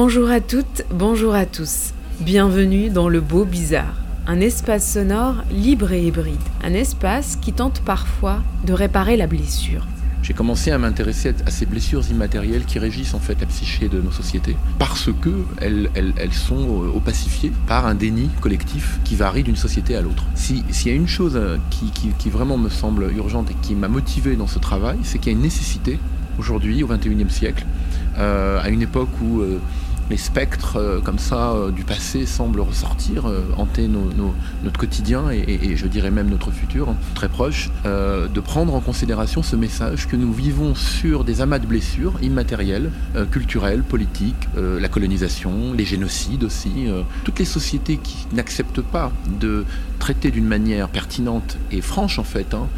Bonjour à toutes, bonjour à tous. Bienvenue dans le beau bizarre, un espace sonore libre et hybride, un espace qui tente parfois de réparer la blessure. J'ai commencé à m'intéresser à ces blessures immatérielles qui régissent en fait la psyché de nos sociétés parce que elles, sont euh, opacifiées par un déni collectif qui varie d'une société à l'autre. Si- S'il y a une chose euh, qui, vraiment me semble urgente et qui m'a motivé dans ce travail, c'est qu'il y a une nécessité aujourd'hui, au XXIe siècle, euh, à une époque où les spectres euh, comme ça euh, du passé semblent ressortir, euh, hanter notre quotidien et, je dirais même notre futur, hein, très proche, de prendre en considération ce message que nous vivons sur des amas de blessures immatérielles, culturelles, politiques, la colonisation, les génocides aussi, toutes les sociétés qui n'acceptent pas de traiter d'une manière pertinente et franche en fait hein,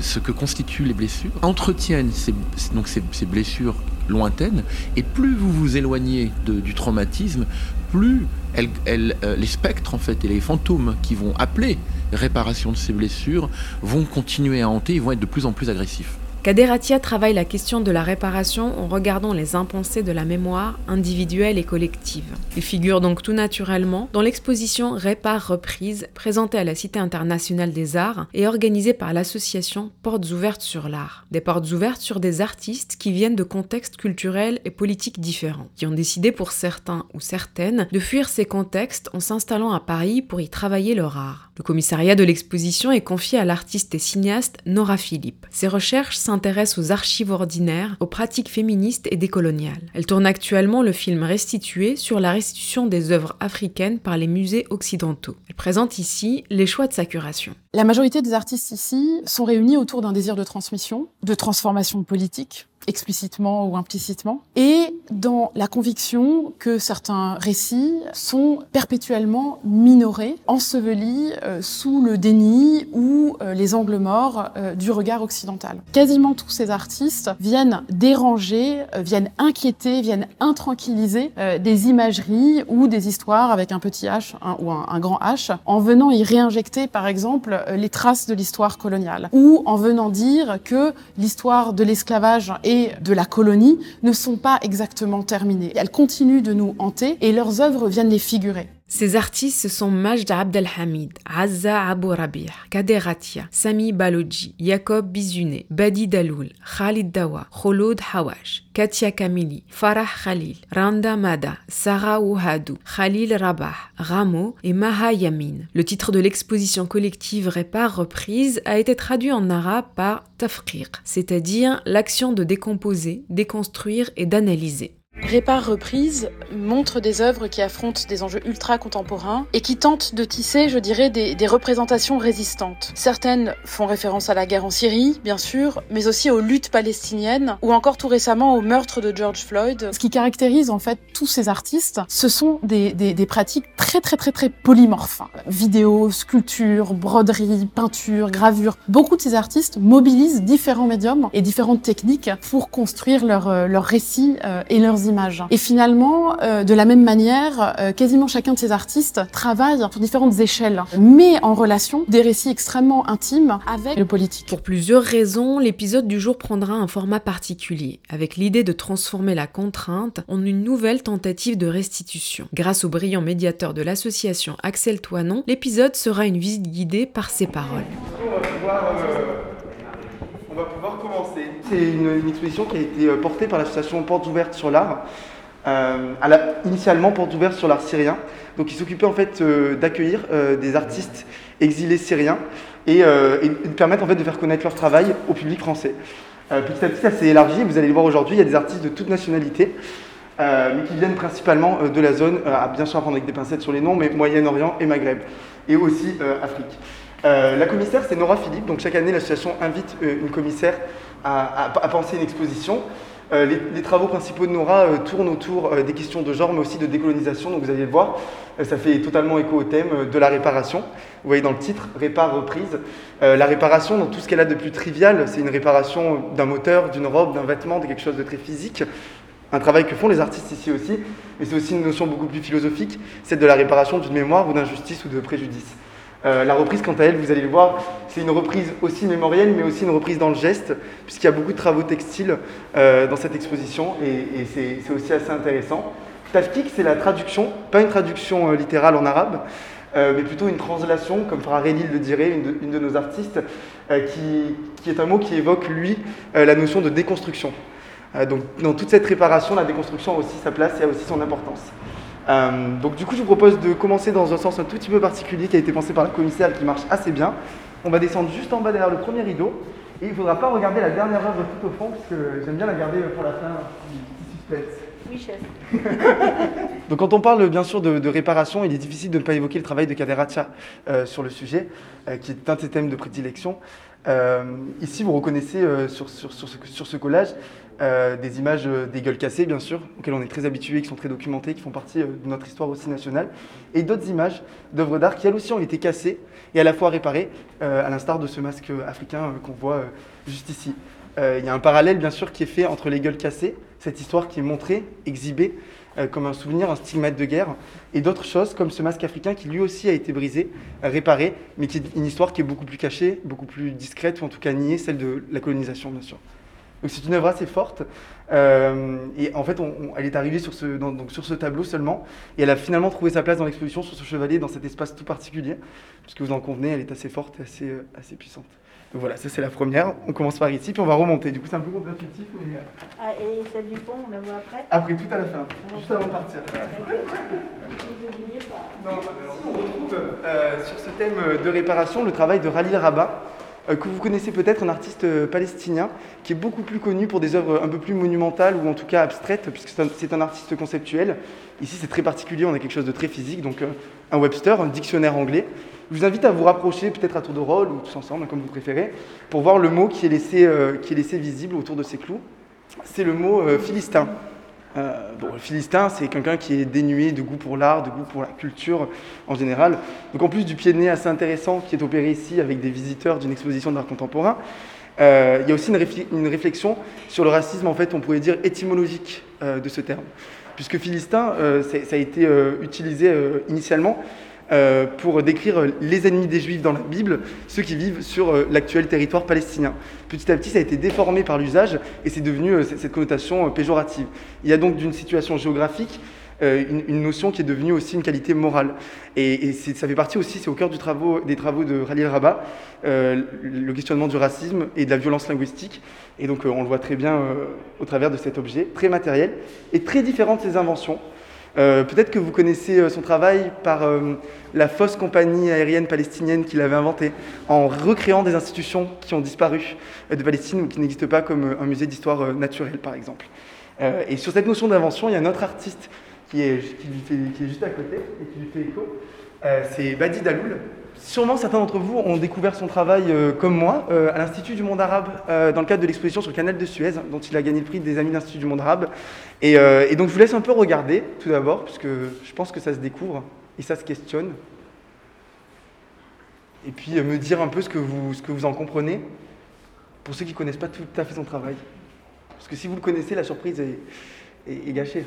ce que constituent les blessures, entretiennent donc ces blessures lointaines, et plus vous vous éloignez du traumatisme, plus euh, les spectres en fait et les fantômes qui vont appeler réparation de ces blessures vont continuer à hanter, ils vont être de plus en plus agressifs. Kaderatia travaille la question de la réparation en regardant les impensés de la mémoire individuelle et collective. Il figure donc tout naturellement dans l'exposition Répare Reprise présentée à la Cité internationale des arts et organisée par l'association Portes ouvertes sur l'art. Des portes ouvertes sur des artistes qui viennent de contextes culturels et politiques différents, qui ont décidé pour certains ou certaines de fuir ces contextes en s'installant à Paris pour y travailler leur art. Le commissariat de l'exposition est confié à l'artiste et cinéaste Nora Philippe. Ses recherches s'intéressent aux archives ordinaires, aux pratiques féministes et décoloniales. Elle tourne actuellement le film Restitué sur la restitution des œuvres africaines par les musées occidentaux. Elle présente ici les choix de sa curation. La majorité des artistes ici sont réunis autour d'un désir de transmission, de transformation politique, explicitement ou implicitement, et dans la conviction que certains récits sont perpétuellement minorés, ensevelis euh, sous le déni ou euh, les angles morts euh, du regard occidental. Quasiment tous ces artistes viennent déranger, viennent inquiéter, viennent intranquilliser des imageries ou des histoires avec un petit H ou un, grand H, en venant y réinjecter par exemple les traces de l'histoire coloniale, ou en venant dire que l'histoire de l'esclavage et de la colonie ne sont pas exactement terminées. Elles continuent de nous hanter et leurs œuvres viennent les figurer. Ces artistes sont Majd Abdelhamid, Azza Abou Rabih, Kader Atia, Sami Baloji, Jacob Bizune, Badi Daloul, Khalid Dawa, Kholoud Hawash, Katia Kamili, Farah Khalil, Randa Mada, Sarah Ouhadou, Khalil Rabah, Ramo et Maha Yamin. Le titre de l'exposition collective Répare Reprise a été traduit en arabe par Tafqir, c'est-à-dire l'action de décomposer, déconstruire et d'analyser. Répare Reprise montre des œuvres qui affrontent des enjeux ultra contemporains et qui tentent de tisser, je dirais, des, représentations résistantes. Certaines font référence à la guerre en Syrie, bien sûr, mais aussi aux luttes palestiniennes ou encore tout récemment au meurtre de George Floyd. Ce qui caractérise en fait tous ces artistes, ce sont des, pratiques très très très très polymorphes. Vidéo, sculpture, broderie, peinture, gravure. Beaucoup de ces artistes mobilisent différents médiums et différentes techniques pour construire leurs euh, récits euh, et leurs images. Et finalement, euh, de la même manière, euh, quasiment chacun de ces artistes travaille sur différentes échelles, mais en relation des récits extrêmement intimes avec le politique. Pour plusieurs raisons, l'épisode du jour prendra un format particulier, avec l'idée de transformer la contrainte en une nouvelle tentative de restitution. Grâce au brillant médiateur de l'association Axel Toinon, l'épisode sera une visite guidée par ses paroles. On va pouvoir, euh, on va pouvoir commencer. C'est une, exposition qui a été euh, portée par l'association Portes ouvertes sur l'art. Euh, initialement, Portes ouvertes sur l'art syrien. Donc, ils s'occupaient en fait euh, d'accueillir des artistes exilés syriens et, et de permettre en fait de faire connaître leur travail au public français. Petit à petit, ça s'est élargi. Vous allez le voir aujourd'hui, il y a des artistes de toute nationalité. euh, mais qui viennent principalement de la zone, à bien sûr prendre avec des pincettes sur les noms, mais Moyen-Orient et Maghreb, et aussi Afrique. La commissaire, c'est Nora Philippe. Donc chaque année, l'association invite une commissaire à, penser une exposition. Euh, les, travaux principaux de Nora euh, tournent autour euh, des questions de genre, mais aussi de décolonisation. Donc vous allez le voir, ça fait totalement écho au thème de la réparation. Vous voyez dans le titre, répare, reprise. La réparation, dans tout ce qu'elle a de plus trivial, c'est une réparation d'un moteur, d'une robe, d'un vêtement, de quelque chose de très physique. Un travail que font les artistes ici aussi, mais c'est aussi une notion beaucoup plus philosophique, celle de la réparation d'une mémoire ou d'injustice ou de préjudice. Euh, la reprise, quant à elle, vous allez le voir, c'est une reprise aussi mémorielle, mais aussi une reprise dans le geste, puisqu'il y a beaucoup de travaux textiles euh, dans cette exposition, et, c'est aussi assez intéressant. Tafkik, c'est la traduction, pas une traduction euh, littérale en arabe, mais plutôt une translation, comme Farah Relil le dirait, une de, une de nos artistes, qui, est un mot qui évoque, lui, la notion de déconstruction. Donc, dans toute cette réparation, la déconstruction a aussi sa place et a aussi son importance. Euh, donc du coup, je vous propose de commencer dans un sens un tout petit peu particulier qui a été pensé par la commissaire et qui marche assez bien. On va descendre juste en bas derrière le premier rideau et il ne faudra pas regarder la dernière œuvre tout au fond parce que j'aime bien la garder pour la fin, suspense. Oui, chef. Donc quand on parle bien sûr de, de réparation, il est difficile de ne pas évoquer le travail de Kaderacha euh, sur le sujet, euh, qui est un de ses thèmes de prédilection. Euh, ici, vous reconnaissez euh, sur, sur, sur, ce, sur ce collage euh, des images euh, des gueules cassées, bien sûr, auxquelles on est très habitué, qui sont très documentées, qui font partie euh, de notre histoire aussi nationale, et d'autres images d'œuvres d'art qui, elles aussi, ont été cassées et à la fois réparées, à l'instar de ce masque africain qu'on voit juste ici. Il y a un parallèle, bien sûr, qui est fait entre les gueules cassées, cette histoire qui est montrée, exhibée, comme un souvenir, un stigmate de guerre, et d'autres choses comme ce masque africain qui lui aussi a été brisé, réparé, mais qui est une histoire qui est beaucoup plus cachée, beaucoup plus discrète, ou en tout cas niée, celle de la colonisation, bien sûr. Donc c'est une œuvre assez forte, euh, et en fait, on- on- elle est arrivée sur ce, dans- donc sur ce tableau seulement, et elle a finalement trouvé sa place dans l'exposition sur ce chevalier, dans cet espace tout particulier, puisque vous en convenez, elle est assez forte et assez, euh, assez puissante. Donc voilà, ça c'est la première. On commence par ici, puis on va remonter. Du coup, c'est un peu contre-intuitif, mais euh, Ah, et celle du pont, on la voit après? Après, tout à la fin, juste avant de partir. Non, on retrouve euh, sur ce thème de réparation le travail de Ralil Rabat, que vous connaissez peut-être, un artiste euh, palestinien qui est beaucoup plus connu pour des œuvres un peu plus monumentales ou en tout cas abstraites, puisque c'est un, artiste conceptuel. Ici, c'est très particulier, on a quelque chose de très physique, donc euh, un Webster, un dictionnaire anglais. Je vous invite à vous rapprocher, peut-être à tour de rôle ou tous ensemble, comme vous préférez, pour voir le mot qui est laissé, euh, qui est laissé visible autour de ces clous. C'est le mot euh, philistin. Euh, le philistin, c'est quelqu'un qui est dénué de goût pour l'art, de goût pour la culture en général. Donc en plus du pied de nez assez intéressant qui est opéré ici avec des visiteurs d'une exposition d'art contemporain, euh, il y a aussi une, réflexion sur le racisme, en fait, on pourrait dire étymologique euh, de ce terme. Puisque philistin, ça a été utilisé initialement euh, pour décrire les ennemis des juifs dans la Bible, ceux qui vivent sur euh, l'actuel territoire palestinien. Petit à petit, ça a été déformé par l'usage et c'est devenu euh, cette connotation euh, péjorative. Il y a donc d'une situation géographique euh, une, notion qui est devenue aussi une qualité morale. Et, ça fait partie aussi, c'est au cœur des travaux de Khalil Rabat, euh, le questionnement du racisme et de la violence linguistique. Et donc euh, on le voit très bien euh, au travers de cet objet, très matériel et très différent de inventions. Euh, Peut-être que vous connaissez euh, son travail par euh, la fausse compagnie aérienne palestinienne qu'il avait inventée, en recréant des institutions qui ont disparu de Palestine ou qui n'existent pas, comme un musée d'histoire naturelle par exemple. Et sur cette notion d'invention, il y a un autre artiste qui est, qui est juste à côté et qui lui fait écho. C'est Badi Daloul. Sûrement certains d'entre vous ont découvert son travail euh, comme moi euh, à l'Institut du monde arabe euh, dans le cadre de l'exposition sur le canal de Suez dont il a gagné le prix des amis de l'Institut du monde arabe. Et, donc je vous laisse un peu regarder tout d'abord puisque je pense que ça se découvre et ça se questionne. Et puis me dire un peu ce que vous, ce que vous en comprenez pour ceux qui ne connaissent pas tout à fait son travail. Parce que si vous le connaissez, la surprise est, gâchée.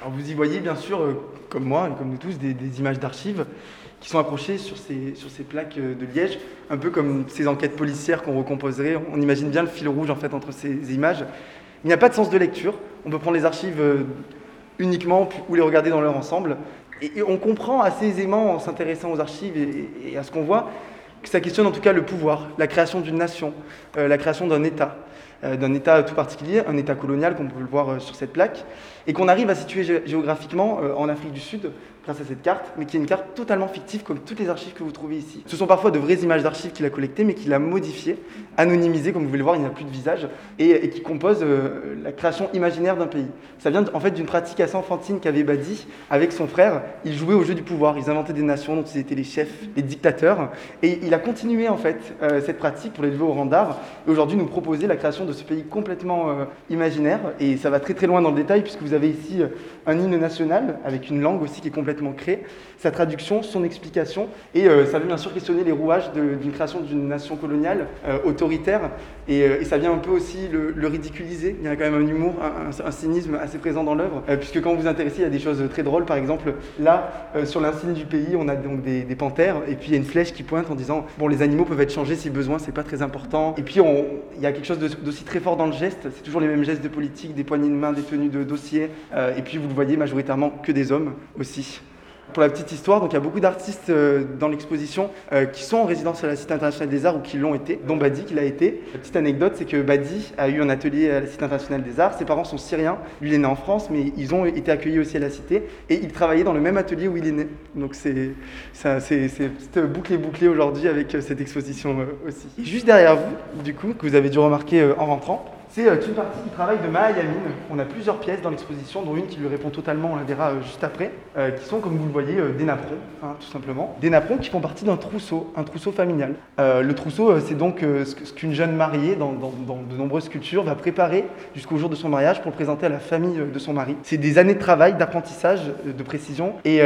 Alors vous y voyez bien sûr, comme moi et comme nous tous, des images d'archives qui sont accrochées sur ces, sur ces plaques euh, de liège, un peu comme ces enquêtes policières qu'on recomposerait. On imagine bien le fil rouge en fait entre ces images. Il n'y a pas de sens de lecture. On peut prendre les archives euh, uniquement ou les regarder dans leur ensemble. Et, on comprend assez aisément en s'intéressant aux archives et, à ce qu'on voit que ça questionne en tout cas le pouvoir, la création d'une nation, euh, la création d'un État, d'un État tout particulier, un État colonial, comme on peut le voir sur cette plaque, et qu'on arrive à situer gé- géographiquement en Afrique du Sud grâce à cette carte, mais qui est une carte totalement fictive comme toutes les archives que vous trouvez ici. Ce sont parfois de vraies images d'archives qu'il a collectées, mais qu'il a modifiées, anonymisées, comme vous pouvez le voir, il n'y a plus de visage, et, qui composent euh, la création imaginaire d'un pays. Ça vient en fait d'une pratique assez enfantine qu'avait Badi avec son frère. Ils jouaient au jeu du pouvoir, ils inventaient des nations dont ils étaient les chefs, les dictateurs, et il a continué en fait euh, cette pratique pour l'élever au rang d'art, et aujourd'hui nous proposer la création de ce pays complètement euh, imaginaire. Et ça va très très loin dans le détail, puisque vous avez ici un hymne national, avec une langue aussi qui est complètement créée, sa traduction, son explication. Et euh, ça vient bien sûr questionner les rouages d'une création d'une nation coloniale euh, autoritaire. Et, euh, et ça vient un peu aussi le, ridiculiser. Il y a quand même un humour, un, cynisme assez présent dans l'œuvre, puisque quand vous vous intéressez, il y a des choses très drôles. Par exemple, là, sur l'insigne du pays, on a donc des, panthères, et puis il y a une flèche qui pointe en disant bon, les animaux peuvent être changés si besoin, c'est pas très important. Et puis il y a quelque chose d'aussi très fort dans le geste. C'est toujours les mêmes gestes de politique, des poignées de main, des tenues de dossier. Et puis vous le voyez majoritairement que des hommes aussi. Pour la petite histoire, donc il y a beaucoup d'artistes euh, dans l'exposition euh, qui sont en résidence à la Cité internationale des arts ou qui l'ont été, dont Badi qui l'a été. La petite anecdote, c'est que Badi a eu un atelier à la Cité internationale des arts. Ses parents sont syriens. Lui, il est né en France, mais ils ont été accueillis aussi à la Cité et il travaillait dans le même atelier où il est né. Donc c'est cette boucle est bouclée aujourd'hui avec euh, cette exposition aussi. Juste derrière vous, du coup, que vous avez dû remarquer en rentrant, c'est euh, une partie du travail de Maha Yamin. On a plusieurs pièces dans l'exposition, dont une qui lui répond totalement, on la verra euh, juste après, euh, qui sont, comme vous le voyez, des napperons, hein, tout simplement. Des napperons qui font partie d'un trousseau, un trousseau familial. Le trousseau, c'est donc ce qu'une jeune mariée, dans, de nombreuses cultures, va préparer jusqu'au jour de son mariage pour le présenter à la famille de son mari. C'est des années de travail, d'apprentissage, de précision, et,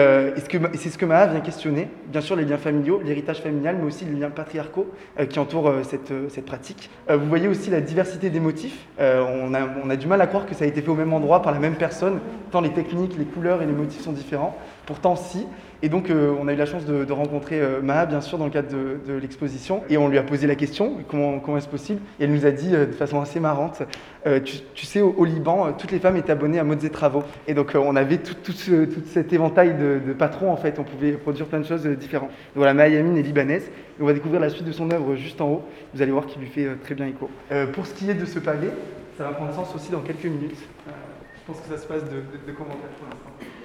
c'est ce que Maha vient questionner. Bien sûr, les liens familiaux, l'héritage familial, mais aussi les liens patriarcaux qui entourent cette, pratique. Vous voyez aussi la diversité des motifs. Euh, on, a, on a du mal à croire que ça a été fait au même endroit par la même personne, tant les techniques, les couleurs et les motifs sont différents. Pourtant, si. Et donc, euh, on a eu la chance de, rencontrer euh, bien sûr, dans le cadre de, l'exposition. Et on lui a posé la question comment, est-ce possible? Et elle nous a dit euh, de façon assez marrante euh, tu, sais, au, Liban, toutes les femmes étaient abonnées à Modes et Travaux. Et donc, on avait tout, tout, ce, tout cet éventail de, patrons, en fait. On pouvait produire plein de choses différentes. Donc, voilà, Maha Yamin est libanaise. Et on va découvrir la suite de son œuvre juste en haut. Vous allez voir qu'il lui fait très bien écho. Pour ce qui est de ce pavé, ça va prendre sens aussi dans quelques minutes. Je pense que ça se passe de commentaires pour l'instant.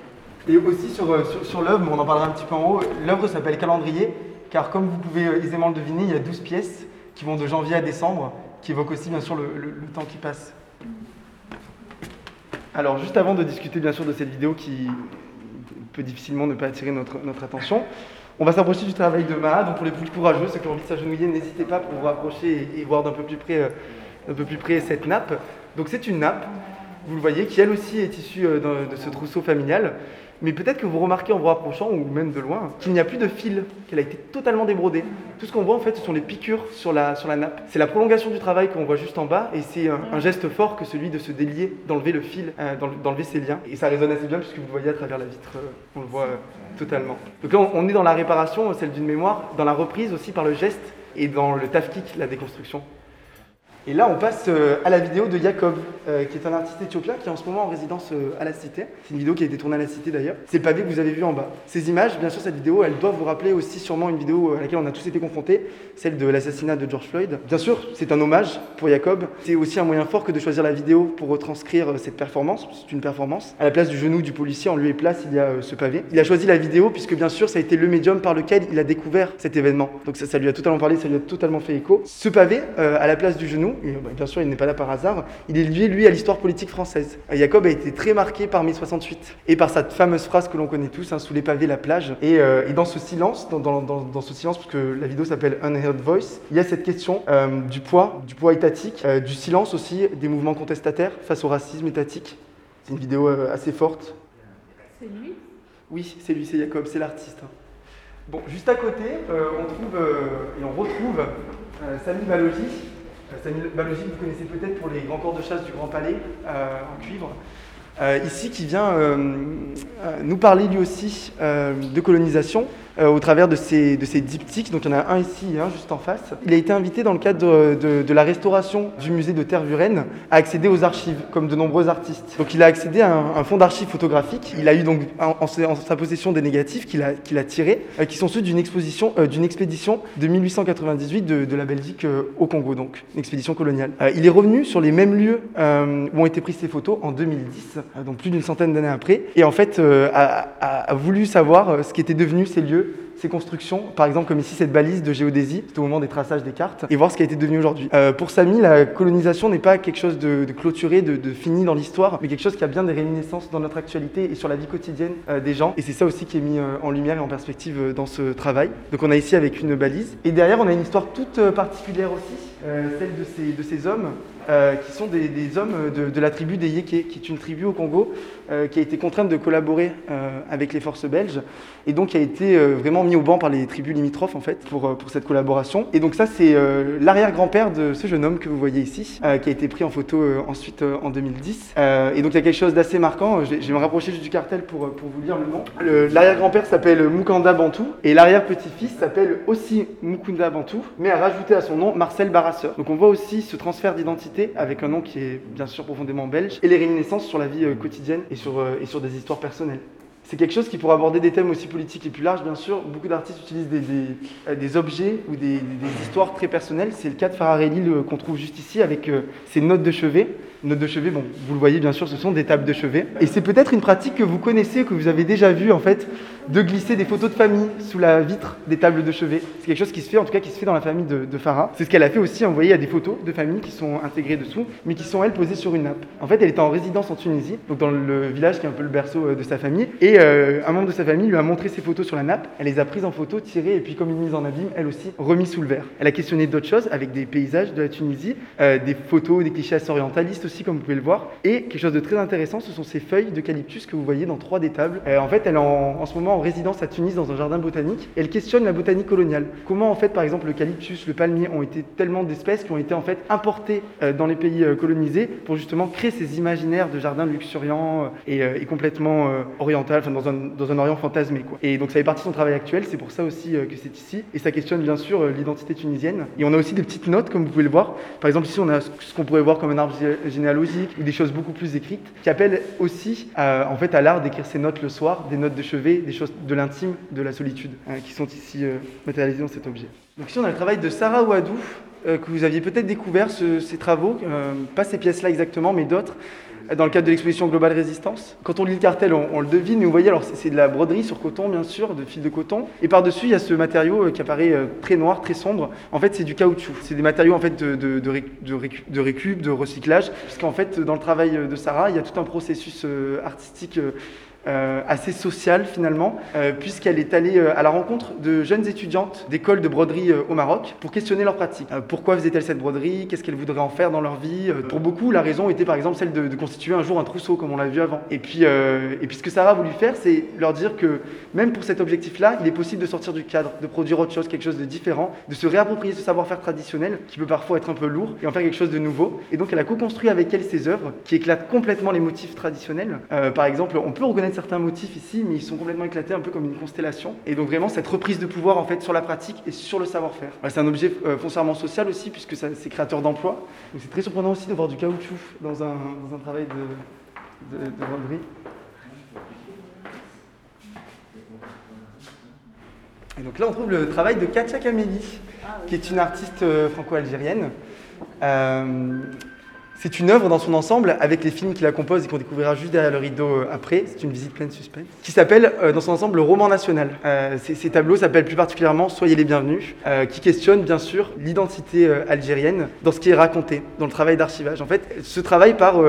Et aussi sur, euh, sur, sur l'œuvre, on en parlera un petit peu en haut, l'œuvre s'appelle Calendrier, car comme vous pouvez euh, aisément le deviner, il y a 12 pièces qui vont de janvier à décembre, qui évoquent aussi bien sûr le, temps qui passe. Alors juste avant de discuter bien sûr de cette vidéo qui peut difficilement ne pas attirer notre, notre attention, on va s'approcher du travail de Maha, donc pour les plus courageux, ceux qui ont envie de s'agenouiller, n'hésitez pas pour vous rapprocher et, voir d'un peu plus près, euh, peu plus près cette nappe. Donc c'est une nappe, vous le voyez, qui elle aussi est issue de ce trousseau familial. Mais peut-être que vous remarquez en vous rapprochant, ou même de loin, qu'il n'y a plus de fil, qu'elle a été totalement débrodée. Tout ce qu'on voit en fait, ce sont les piqûres sur la, sur la nappe. C'est la prolongation du travail qu'on voit juste en bas, et c'est un, geste fort que celui de se délier, d'enlever le fil, euh, d'enle- d'enlever ses liens. Et ça résonne assez bien puisque vous voyez à travers la vitre, euh, on le voit euh, totalement. Donc là, on, on est dans la réparation, celle d'une mémoire, dans la reprise aussi par le geste, et dans le tafkik, la déconstruction. Et là, on passe euh, à la vidéo de Jacob, euh, qui est un artiste éthiopien qui est en ce moment en résidence euh, à la Cité. C'est une vidéo qui a été tournée à la Cité d'ailleurs. C'est le pavé que vous avez vu en bas. Ces images, bien sûr, cette vidéo, elle doit vous rappeler aussi sûrement une vidéo à laquelle on a tous été confrontés, celle de l'assassinat de George Floyd. Bien sûr, c'est un hommage pour Jacob. C'est aussi un moyen fort que de choisir la vidéo pour retranscrire cette performance. C'est une performance. À la place du genou du policier, en lieu et place, il y a ce pavé. Il a choisi la vidéo puisque, bien sûr, ça a été le médium par lequel il a découvert cet événement. Donc ça, lui a totalement parlé, ça lui a totalement fait écho. Ce pavé, à la place du genou, et, bah, bien sûr, il n'est pas là par hasard, il est lié, lui, à l'histoire politique française. Euh, Jacob a été très marqué par mai 68 et par cette fameuse phrase que l'on connaît tous, hein, sous les pavés, la plage. Et, euh, et dans ce silence, dans, dans- dans- dans ce silence, parce que la vidéo s'appelle Unheard Voice, il y a cette question euh, du poids, du poids étatique, euh, du silence aussi, des mouvements contestataires face au racisme étatique. C'est une vidéo euh, assez forte. C'est lui? Oui, c'est lui, c'est Jacob, c'est l'artiste. hein. Bon, juste à côté, euh, on trouve euh, et on retrouve euh, Samy Balogi. Euh, Samy Balogi, que vous connaissez peut-être pour les grands corps de chasse du Grand Palais euh, en cuivre. Euh, ici, qui vient euh, nous parler lui aussi de colonisation euh, au travers de ces, de diptyques. Donc il y en a un ici et un juste en face. Il a été invité dans le cadre de, de- la restauration du musée de Tervuren à accéder aux archives, comme de nombreux artistes. Donc il a accédé à un, fonds d'archives photographiques. Il a eu donc en, sa- possession des négatifs qu'il a, tirés, euh, qui sont ceux d'une euh, expédition de 1898 de, la Belgique euh, au Congo, donc une expédition coloniale. Euh, il est revenu sur les mêmes lieux euh, où ont été prises ces photos en 2010, euh, donc plus d'une centaine d'années après, et en fait euh, a, a- voulu savoir euh, ce qu'étaient devenus ces lieux ces constructions, par exemple comme ici cette balise de géodésie, c'était au moment des traçages des cartes, et voir ce qui a été devenu aujourd'hui. Euh, pour Samy, la colonisation n'est pas quelque chose de, clôturé, de, fini dans l'histoire, mais quelque chose qui a bien des réminiscences dans notre actualité et sur la vie quotidienne euh, des gens. Et c'est ça aussi qui est mis euh, en lumière et en perspective dans ce travail. Donc on a ici avec une balise, et derrière on a une histoire toute particulière aussi. celle de ces, hommes qui sont des, hommes de, de la tribu des Yéké, qui est une tribu au Congo euh, qui a été contrainte de collaborer euh, avec les forces belges et donc qui a été euh, vraiment mis au banc par les tribus limitrophes en fait pour, pour cette collaboration. Et donc ça c'est l'arrière-grand-père de ce jeune homme que vous voyez ici, qui a été pris en photo ensuite en 2010. Euh, et donc il y a quelque chose d'assez marquant, je vais, me rapprocher juste du cartel pour, pour vous lire le nom. L'arrière-grand-père s'appelle Mukanda Bantou et l'arrière-petit-fils s'appelle aussi Mukunda Bantou, mais a rajouté à son nom Marcel Barasseur. Donc on voit aussi ce transfert d'identité avec un nom qui est bien sûr profondément belge et les réminiscences sur la vie quotidienne et sur, euh, et sur des histoires personnelles. C'est quelque chose qui pourrait aborder des thèmes aussi politiques et plus larges, bien sûr. Beaucoup d'artistes utilisent des, euh, objets ou des, histoires très personnelles. C'est le cas de Fararelli qu'on trouve juste ici avec euh, ses notes de chevet. Notes de chevet, bon, vous le voyez bien sûr, ce sont des tables de chevet. Et c'est peut-être une pratique que vous connaissez, que vous avez déjà vue en fait, de glisser des photos de famille sous la vitre des tables de chevet. C'est quelque chose qui se fait, en tout cas qui se fait dans la famille de, de Farah. C'est ce qu'elle a fait aussi, envoyer à des photos de famille qui sont intégrées dessous, mais qui sont elles posées sur une nappe. En fait, elle était en résidence en Tunisie, donc dans le village qui est un peu le berceau euh, de sa famille, et euh, un membre de sa famille lui a montré ses photos sur la nappe. Elle les a prises en photo, tirées, et puis comme une mise en abîme, elle aussi remis sous le verre. Elle a questionné d'autres choses avec des paysages de la Tunisie, euh, des photos, des clichés orientalistes aussi, comme vous pouvez le voir, et quelque chose de très intéressant, ce sont ces feuilles d'eucalyptus que vous voyez dans trois des tables. En fait, elle en, en ce moment en résidence à Tunis dans un jardin botanique. Elle questionne la botanique coloniale. Comment en fait, par exemple, l'eucalyptus, le palmier ont été tellement d'espèces qui ont été en fait importées euh, dans les pays euh, colonisés pour justement créer ces imaginaires de jardins luxuriants euh, et, complètement oriental, enfin dans un, dans un Orient fantasmé quoi. Et donc ça fait partie de son travail actuel. C'est pour ça aussi que c'est ici. Et ça questionne bien sûr l'identité tunisienne. Et on a aussi des petites notes comme vous pouvez le voir. Par exemple ici on a ce qu'on pourrait voir comme un arbre gé- généalogique ou des choses beaucoup plus écrites qui appellent aussi en fait à l'art d'écrire ses notes le soir, des notes de chevet, des choses de l'intime, de la solitude, hein, qui sont ici euh, matérialisées dans cet objet. Donc ici on a le travail de Sarah Ouadou, euh, que vous aviez peut-être découvert ce- ces travaux, euh, pas ces pièces-là exactement, mais d'autres, euh, dans le cadre de l'exposition Globale Résistance. Quand on lit le cartel, on, le devine, mais vous voyez, alors c'est de la broderie sur coton, bien sûr, de fil de coton, et par-dessus, il y a ce matériau qui apparaît très noir, très sombre. En fait, c'est du caoutchouc. C'est des matériaux en fait de, de, de, ré- de récu- de récup, de recyclage, puisqu'en fait, dans le travail de Sarah, il y a tout un processus artistique. Euh, assez sociale finalement, euh, puisqu'elle est allée euh, à la rencontre de jeunes étudiantes d'écoles de broderie euh, au Maroc pour questionner leur pratique. Pourquoi faisaient-elles cette broderie? Qu'est-ce qu'elles voudraient en faire dans leur vie? Pour beaucoup, la raison était par exemple celle de, constituer un jour un trousseau, comme on l'a vu avant. Et puis, et puis ce que Sarah a voulu faire, c'est leur dire que même pour cet objectif-là, il est possible de sortir du cadre, de produire autre chose, quelque chose de différent, de se réapproprier ce savoir-faire traditionnel qui peut parfois être un peu lourd et en faire quelque chose de nouveau. Et donc elle a co-construit avec elle ses œuvres qui éclatent complètement les motifs traditionnels. Par exemple, on peut reconnaître certains motifs ici, mais ils sont complètement éclatés un peu comme une constellation. Et donc vraiment cette reprise de pouvoir en fait sur la pratique et sur le savoir-faire. Voilà, c'est un objet euh, foncièrement social aussi puisque ça- c'est créateur d'emplois. Donc c'est très surprenant aussi de voir du caoutchouc dans un, dans un travail de, de, de broderie. Et donc là, on trouve le travail de Katia Kameli, qui est une artiste euh, franco-algérienne. Euh, c'est une œuvre dans son ensemble, avec les films qui la composent et qu'on découvrira juste derrière le rideau euh, après. C'est une visite pleine de suspense. Qui s'appelle, euh, dans son ensemble, le roman national. Euh, ces, ces tableaux s'appellent plus particulièrement Soyez les bienvenus, euh, qui questionnent bien sûr l'identité algérienne dans ce qui est raconté, dans le travail d'archivage. En fait, ce travail part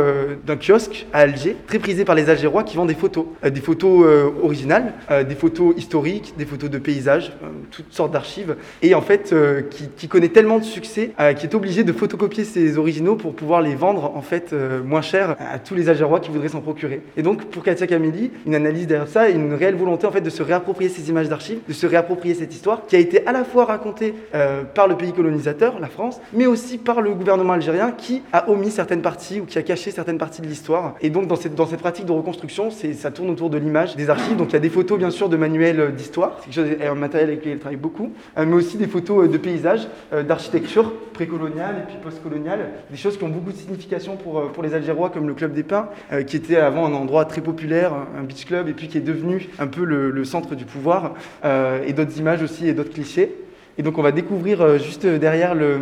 d'un kiosque à Alger, très prisé par les Algérois qui vendent des photos. Des photos originales, des photos historiques, des photos de paysages, toutes sortes d'archives. Et en fait, qui, qui connaît tellement de succès, qui est obligé de photocopier ses originaux pour pouvoir les vendre en fait euh, moins cher à tous les Algérois qui voudraient s'en procurer. Et donc pour Katia Kameli, une analyse derrière ça et une réelle volonté en fait de se réapproprier ces images d'archives, de se réapproprier cette histoire qui a été à la fois racontée euh, par le pays colonisateur, la France, mais aussi par le gouvernement algérien qui a omis certaines parties ou qui a caché certaines parties de l'histoire. Et donc dans cette, dans cette pratique de reconstruction, ça tourne autour de l'image, des archives. Donc il y a des photos bien sûr de manuels euh, d'histoire, c'est quelque chose, un matériel avec lequel elle travaille beaucoup, mais aussi des photos de paysages, d'architecture précoloniale et puis postcoloniale, des choses qui ont beaucoup de signification pour, euh, pour les Algérois comme le Club des Pins, euh, qui était avant un endroit très populaire, un beach club, et puis qui est devenu un peu le, centre du pouvoir, euh, et d'autres images aussi et d'autres clichés. Et donc on va découvrir juste derrière le,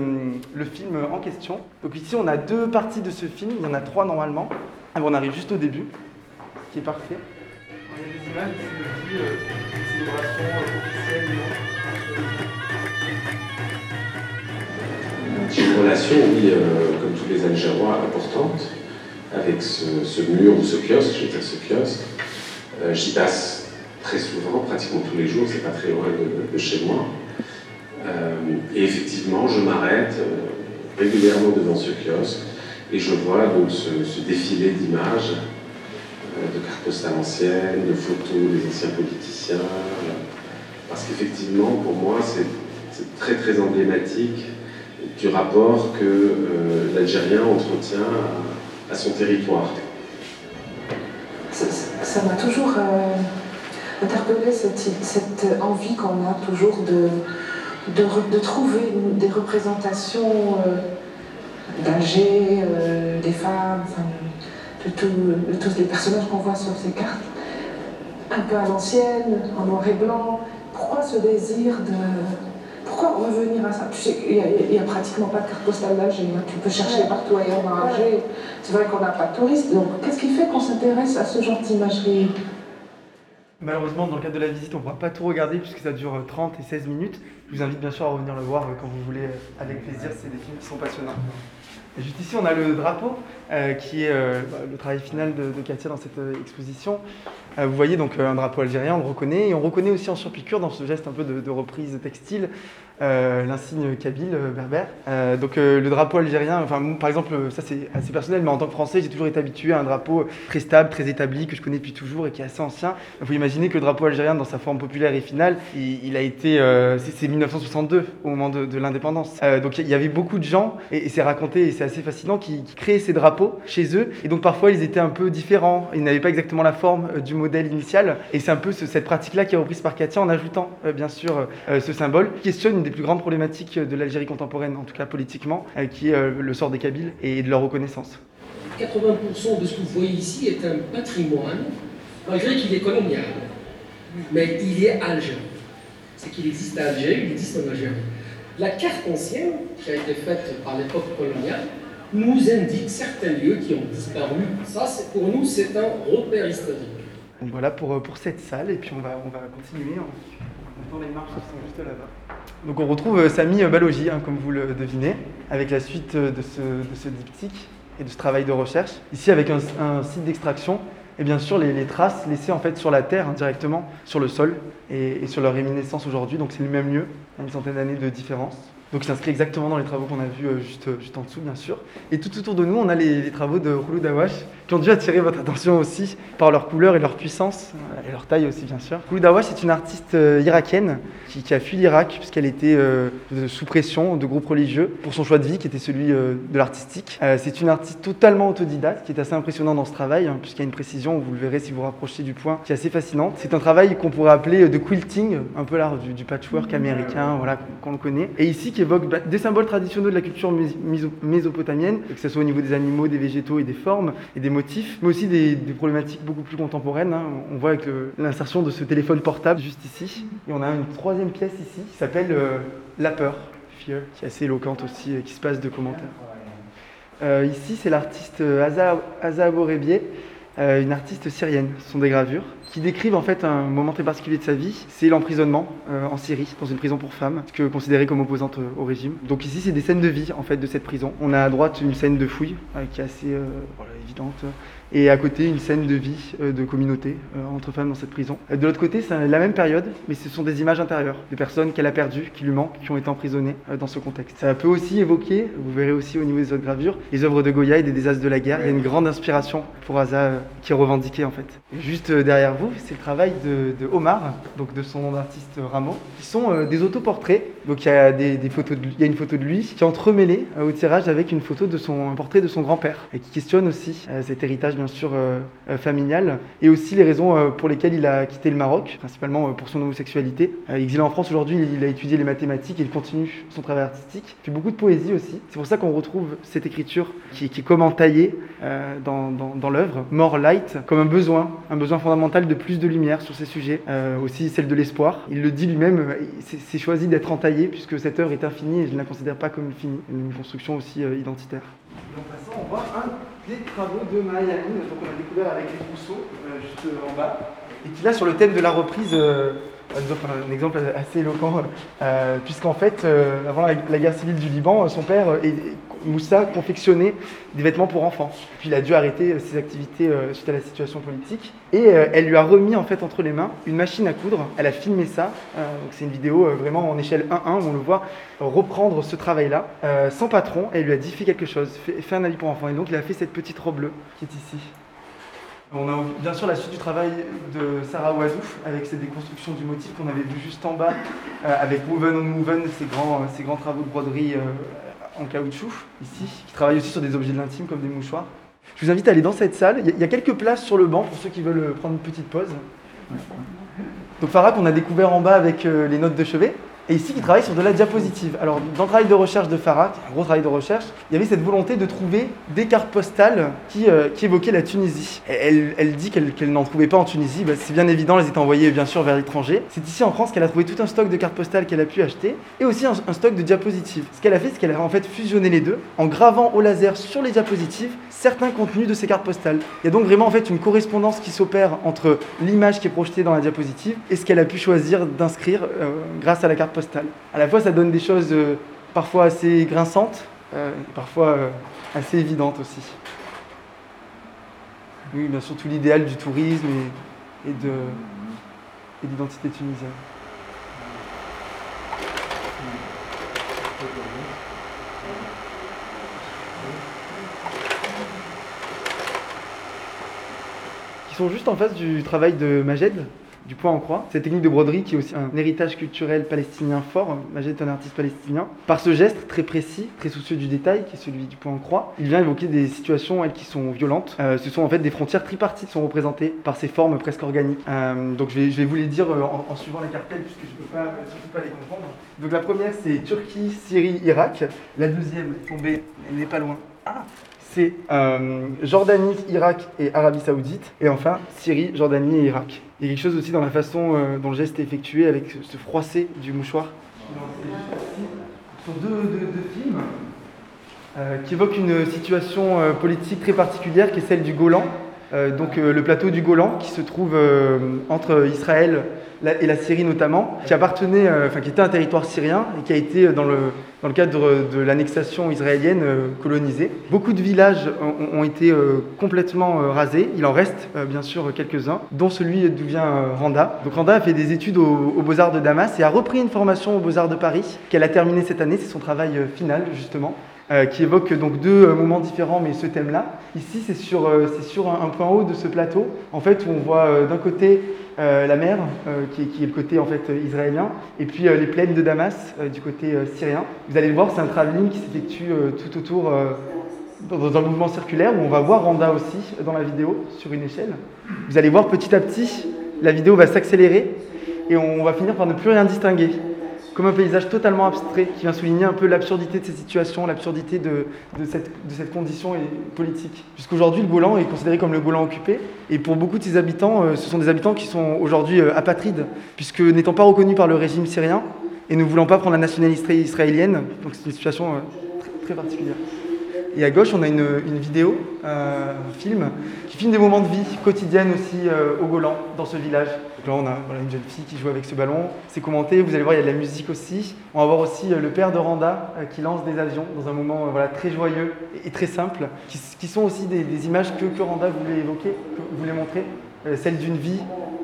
le film en question. Donc ici on a deux parties de ce film, il y en a trois normalement. On arrive juste au début, ce qui est parfait. On a des images de vie, euh, célébration officielle, une relation, oui, euh, comme tous les Algérois, importante avec ce, mur ou ce kiosque, je vais dire ce kiosque. Euh, J'y passe très souvent, pratiquement tous les jours, c'est pas très loin de, chez moi. Euh, et effectivement, je m'arrête régulièrement devant ce kiosque et je vois donc ce, ce défilé d'images, de cartes postales anciennes, de photos des anciens politiciens, parce qu'effectivement, pour moi, c'est très très emblématique du rapport que euh, l'Algérien entretient à, son territoire. Ça m'a toujours euh, interpellé cette, cette envie qu'on a toujours de, de, de, trouver des représentations euh, d'âgés, euh, des femmes, de, de, tous les personnages qu'on voit sur ces cartes, un peu à l'ancienne, en noir et blanc. Pourquoi ce désir de. Pourquoi revenir à ça Tu sais, il n'y a, a, pratiquement pas de carte postale d'Alger. Hein. Tu peux chercher partout ailleurs dans Alger. C'est vrai qu'on n'a pas de touristes. Donc, qu'est-ce qui fait qu'on s'intéresse à ce genre d'imagerie? Malheureusement, dans le cadre de la visite, on ne pourra pas tout regarder puisque ça dure 30 et 16 minutes. Je vous invite bien sûr à revenir le voir quand vous voulez, avec plaisir. C'est des films qui sont passionnants. Et juste ici, on a le drapeau, euh, qui est euh, le travail final de, de Katia dans cette euh, exposition. vous voyez donc un drapeau algérien, on le reconnaît. Et on reconnaît aussi en surpiqûre, dans ce geste un peu de, de reprise textile, l'insigne kabyle berbère. donc le drapeau algérien, enfin, par exemple, ça c'est assez personnel, mais en tant que Français, j'ai toujours été habitué à un drapeau très stable, très établi, que je connais depuis toujours et qui est assez ancien. Il faut imaginer que le drapeau algérien, dans sa forme populaire et finale, il, a été... c'est 1962, au moment de, l'indépendance. donc il y avait beaucoup de gens, et, c'est raconté, et c'est assez fascinant, qui, créaient ces drapeaux chez eux. Et donc parfois, ils étaient un peu différents. Ils n'avaient pas exactement la forme euh, du modèle initial. Et c'est un peu ce, cette pratique-là qui est reprise par Katia en ajoutant, euh, bien sûr, euh, ce symbole. Qui questionne une des plus grandes problématiques de l'Algérie contemporaine, en tout cas politiquement, qui est le sort des Kabyles et de leur reconnaissance. 80% de ce que vous voyez ici est un patrimoine, malgré qu'il est colonial. Mais il est algérien. C'est qu'il existe à Alger, il existe en Algérie. La carte ancienne, qui a été faite par l'époque coloniale, nous indique certains lieux qui ont disparu. Ça, pour nous, c'est un repère historique. Donc voilà pour, pour cette salle, et puis on va, on va continuer. On, on tourne les marches qui sont juste là-bas. Donc on retrouve Samy Balogi, hein, comme vous le devinez, avec la suite de ce, de diptyque et de ce travail de recherche. Ici, avec un, site d'extraction, et bien sûr les, traces laissées en fait sur la terre, hein, directement sur le sol, et, sur leur réminiscence aujourd'hui. Donc c'est le même lieu, une centaine d'années de différence. Donc il s'inscrit exactement dans les travaux qu'on a vus euh, juste, juste en dessous, bien sûr. Et tout autour de nous, on a les, les travaux de Roulou Dawash, qui ont dû attirer votre attention aussi par leur couleur et leur puissance, et leur taille aussi, bien sûr. Roulou Dawash est une artiste euh, irakienne qui, qui, a fui l'Irak, puisqu'elle était euh, sous pression de groupes religieux pour son choix de vie, qui était celui euh, de l'artistique. Euh, c'est une artiste totalement autodidacte, qui est assez impressionnante dans ce travail, hein, puisqu'il y a une précision, vous le verrez si vous rapprochez du point, qui est assez fascinante. C'est un travail qu'on pourrait appeler de quilting, un peu l'art du, du, patchwork américain, voilà, qu'on le connaît. Et ici, qui évoque bah, des symboles traditionnels de la culture mésopotamienne, que ce soit au niveau des animaux, des végétaux et des formes et des motifs, mais aussi des, problématiques beaucoup plus contemporaines. Hein. On voit avec l'insertion de ce téléphone portable juste ici. Et on a une troisième pièce ici qui s'appelle euh, La peur, Fear, qui est assez éloquente aussi, qui se passe de commentaires. Euh, ici, c'est l'artiste Aza, Aza euh, une artiste syrienne. Ce sont des gravures qui décrivent en fait un moment très particulier de sa vie, c'est l'emprisonnement euh, en Syrie, dans une prison pour femmes, que considérée comme opposante euh, au régime. Donc ici, c'est des scènes de vie en fait de cette prison. On a à droite une scène de fouille euh, qui est assez et à côté une scène de vie de communauté entre femmes dans cette prison. De l'autre côté, c'est la même période, mais ce sont des images intérieures, des personnes qu'elle a perdues, qui lui manquent, qui ont été emprisonnées dans ce contexte. Ça peut aussi évoquer, vous verrez aussi au niveau des autres gravures, les œuvres de Goya et des désastres de la guerre. Il y a une grande inspiration pour Asa qui est revendiquée en fait. Juste derrière vous, c'est le travail de, de, Omar, donc de son nom d'artiste Rameau, qui sont euh, des autoportraits. Donc il y, a une photo de lui qui est entremêlée euh, au tirage avec une photo de son un portrait de son grand-père et qui questionne aussi euh, cet héritage bien sûr familial et aussi les raisons pour lesquelles il a quitté le Maroc, principalement pour son homosexualité. exilé en France aujourd'hui, il a étudié les mathématiques et il continue son travail artistique. Il fait beaucoup de poésie aussi. C'est pour ça qu'on retrouve cette écriture qui, qui est comme entaillée dans, dans, l'œuvre, More Light, comme un besoin, un besoin fondamental de plus de lumière sur ces sujets, euh, aussi celle de l'espoir. Il le dit lui-même, c'est choisi d'être entaillé puisque cette œuvre est infinie et je ne la considère pas comme finie, une construction aussi euh, identitaire. Et on voit un des travaux de Maya donc on a découvert avec les trousseaux, euh, juste en bas, et qui là sur le thème de la reprise euh, nous offre un exemple assez éloquent, euh, puisqu'en fait, avant la, la, guerre civile du Liban, son père est Moussa confectionnait des vêtements pour enfants. Puis il a dû arrêter ses activités suite à la situation politique. Et elle lui a remis en fait entre les mains une machine à coudre. Elle a filmé ça. c'est une vidéo vraiment en échelle 1-1 où on le voit reprendre ce travail-là sans patron. Elle lui a dit fais quelque chose, fais, un habit pour enfants. Et donc il a fait cette petite robe bleue qui est ici. On a bien sûr la suite du travail de Sarah Oazouf avec ses déconstructions du motif qu'on avait vu juste en bas euh, avec Woven on Woven, ces grands, ces grands travaux de broderie euh, en caoutchouc ici, qui travaillent aussi sur des objets de l'intime comme des mouchoirs. Je vous invite à aller dans cette salle. Il y a quelques places sur le banc pour ceux qui veulent prendre une petite pause. Donc Farah qu'on a découvert en bas avec euh, les notes de chevet et ici qui travaille sur de la diapositive. Alors dans le travail de recherche de Farah, un gros travail de recherche, il y avait cette volonté de trouver des cartes postales qui, euh, qui évoquaient la Tunisie. elle, elle dit qu'elle n'en trouvait pas en Tunisie, bah, c'est bien évident, elles étaient envoyées bien sûr vers l'étranger. C'est ici en France qu'elle a trouvé tout un stock de cartes postales qu'elle a pu acheter et aussi un, stock de diapositives. Ce qu'elle a fait, c'est qu'elle a en fait fusionné les deux en gravant au laser sur les diapositives certains contenus de ces cartes postales. Il y a donc vraiment en fait une correspondance qui s'opère entre l'image qui est projetée dans la diapositive et ce qu'elle a pu choisir d'inscrire euh, grâce à la carte postale. À la fois, ça donne des choses euh, parfois assez grinçantes, euh, parfois euh, assez évidentes aussi. Oui, bien sûr, tout l'idéal du tourisme et, et de l'identité tunisienne. Qui sont juste en face du travail de Majed, du point en croix. Cette technique de broderie qui est aussi un héritage culturel palestinien fort. Majed est un artiste palestinien. Par ce geste très précis, très soucieux du détail, qui est celui du point en croix, il vient évoquer des situations qui sont violentes. Euh, ce sont en fait des frontières tripartites qui sont représentées par ces formes presque organiques. Euh, donc je vais, je vais, vous les dire euh, en, suivant la cartelle puisque je ne peux pas, surtout pas les comprendre. Donc la première c'est Turquie, Syrie, Irak. La deuxième tombée, elle n'est pas loin. Ah c'est euh, Jordanie, Irak et Arabie Saoudite. Et enfin, Syrie, Jordanie et Irak. Il y a quelque chose aussi dans la façon euh, dont le geste est effectué avec ce froissé du mouchoir. Ce sont deux, films euh, qui évoquent une situation politique très particulière qui est celle du Golan. Donc le plateau du Golan qui se trouve entre Israël et la Syrie notamment, qui appartenait, enfin qui était un territoire syrien et qui a été dans le, cadre de l'annexation israélienne euh, colonisée. Beaucoup de villages ont, été euh, complètement euh, rasés. Il en reste bien sûr quelques-uns, dont celui d'où vient Randa. Donc Randa a fait des études aux, Beaux-Arts de Damas et a repris une formation aux Beaux-Arts de Paris qu'elle a terminée cette année. C'est son travail final justement. Qui évoque donc deux moments différents, mais ce thème-là. Ici, c'est sur, sur un, point haut de ce plateau, en fait, où on voit d'un côté euh, la mer, euh, qui, est, le côté en fait israélien, et puis euh, les plaines de Damas du côté syrien. Vous allez le voir, c'est un travelling qui s'effectue tout autour dans un mouvement circulaire où on va voir Randa aussi dans la vidéo sur une échelle. Vous allez voir petit à petit, la vidéo va s'accélérer et on va finir par ne plus rien distinguer comme un paysage totalement abstrait qui vient souligner un peu l'absurdité de cette situation, l'absurdité de, cette, condition politique. Puisqu'aujourd'hui, le Golan est considéré comme le Golan occupé, et pour beaucoup de ses habitants, euh, ce sont des habitants qui sont aujourd'hui euh, apatrides, puisque n'étant pas reconnus par le régime syrien, et ne voulant pas prendre la nationalité israélienne, donc c'est une situation euh, très, particulière. Et à gauche, on a une, vidéo, un film, qui filme des moments de vie quotidienne aussi au Golan, dans ce village là, on a une jeune fille qui joue avec ce ballon. C'est commenté, vous allez voir, il y a de la musique aussi. On va voir aussi euh, le père de Randa euh, qui lance des avions dans un moment euh, voilà, très joyeux et, très simple, qui, sont aussi des, images que, que, Randa voulait évoquer, que voulait montrer, celle d'une vie,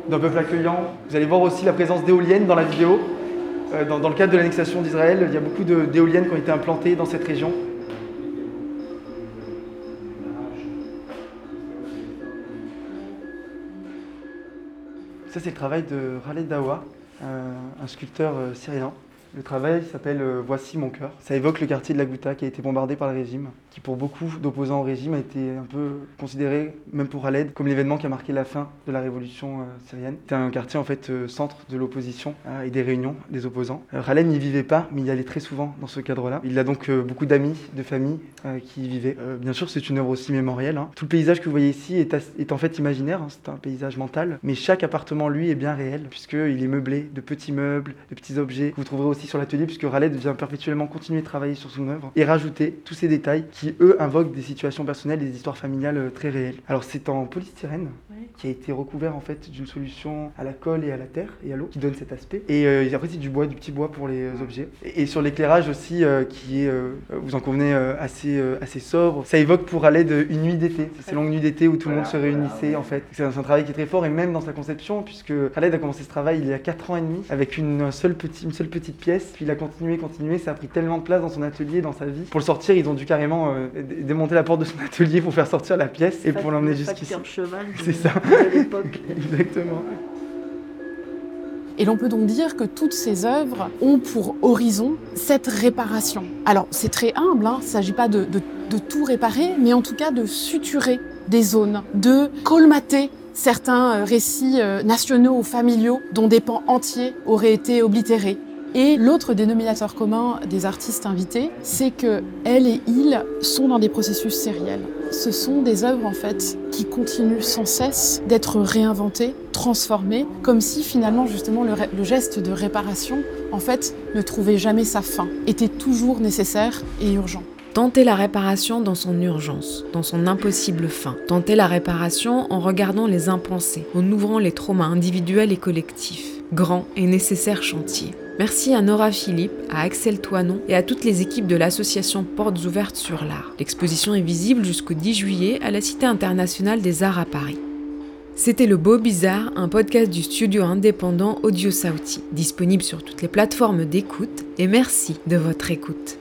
d'un peuple accueillant. Vous allez voir aussi la présence d'éoliennes dans la vidéo. Dans, dans, le cadre de l'annexation d'Israël, il y a beaucoup d'éoliennes qui ont été implantées dans cette région. Ça, c'est le travail de Khaled Dawa, un sculpteur euh, syrien. Le travail s'appelle euh, Voici mon cœur. Ça évoque le quartier de la Ghouta qui a été bombardé par le régime, qui pour beaucoup d'opposants au régime a été un peu considéré, même pour Khaled, comme l'événement qui a marqué la fin de la révolution euh, syrienne. C'était un quartier en fait centre de l'opposition et des réunions des opposants. Khaled n'y vivait pas, mais il y allait très souvent dans ce cadre-là. Il a donc beaucoup d'amis, de familles qui y vivaient. bien sûr, c'est une œuvre aussi mémorielle. Hein. Tout le paysage que vous voyez ici est, en fait imaginaire, hein. c'est un paysage mental, mais chaque appartement, lui, est bien réel, puisqu'il est meublé de petits meubles, de petits objets. Vous trouverez aussi sur l'atelier, puisque Raled vient perpétuellement continuer de travailler sur son œuvre et rajouter tous ces détails qui, eux, invoquent des situations personnelles, des histoires familiales euh, très réelles. Alors c'est en polystyrène qui a été recouvert en fait d'une solution à la colle et à la terre et à l'eau qui donne cet aspect. Et euh, après c'est du bois, du petit bois pour les euh, objets. Et, et sur l'éclairage aussi euh, qui est, euh, vous en convenez, assez, assez sobre. Ça évoque pour Aled une nuit d'été. C'est ces longues nuits d'été où tout le monde se réunissait en fait. C'est un, travail qui est très fort et même dans sa conception puisque Khaled a commencé ce travail il y a 4 ans et demi avec une seule, petit, une seule petite pièce. Puis il a continué, continué. Ça a pris tellement de place dans son atelier, dans sa vie. Pour le sortir, ils ont dû carrément euh, dé- démonter la porte de son atelier pour faire sortir la pièce et pour l'emmener jusqu'ici. cheval C'est ça. de l'époque. Exactement. Et l'on peut donc dire que toutes ces œuvres ont pour horizon cette réparation. Alors c'est très humble, hein, il ne s'agit pas de, de- de tout réparer, mais en tout cas de suturer des zones, de colmater certains euh, récits euh, nationaux ou familiaux dont des pans entiers auraient été oblitérés. Et l'autre dénominateur commun des artistes invités, c'est que elle et il sont dans des processus sériels. Ce sont des œuvres en fait qui continuent sans cesse d'être réinventées, transformées, comme si finalement justement le, le geste de réparation en fait ne trouvait jamais sa fin, était toujours nécessaire et urgent. Tenter la réparation dans son urgence, dans son impossible fin. Tenter la réparation en regardant les impensés, en ouvrant les traumas individuels et collectifs. Grand et nécessaire chantier. Merci à Nora Philippe, à Axel Toinon et à toutes les équipes de l'association Portes Ouvertes sur l'Art. L'exposition est visible jusqu'au 10 juillet à la Cité internationale des arts à Paris. C'était Le Beau Bizarre, un podcast du studio indépendant Audio Sauti, disponible sur toutes les plateformes d'écoute, et merci de votre écoute.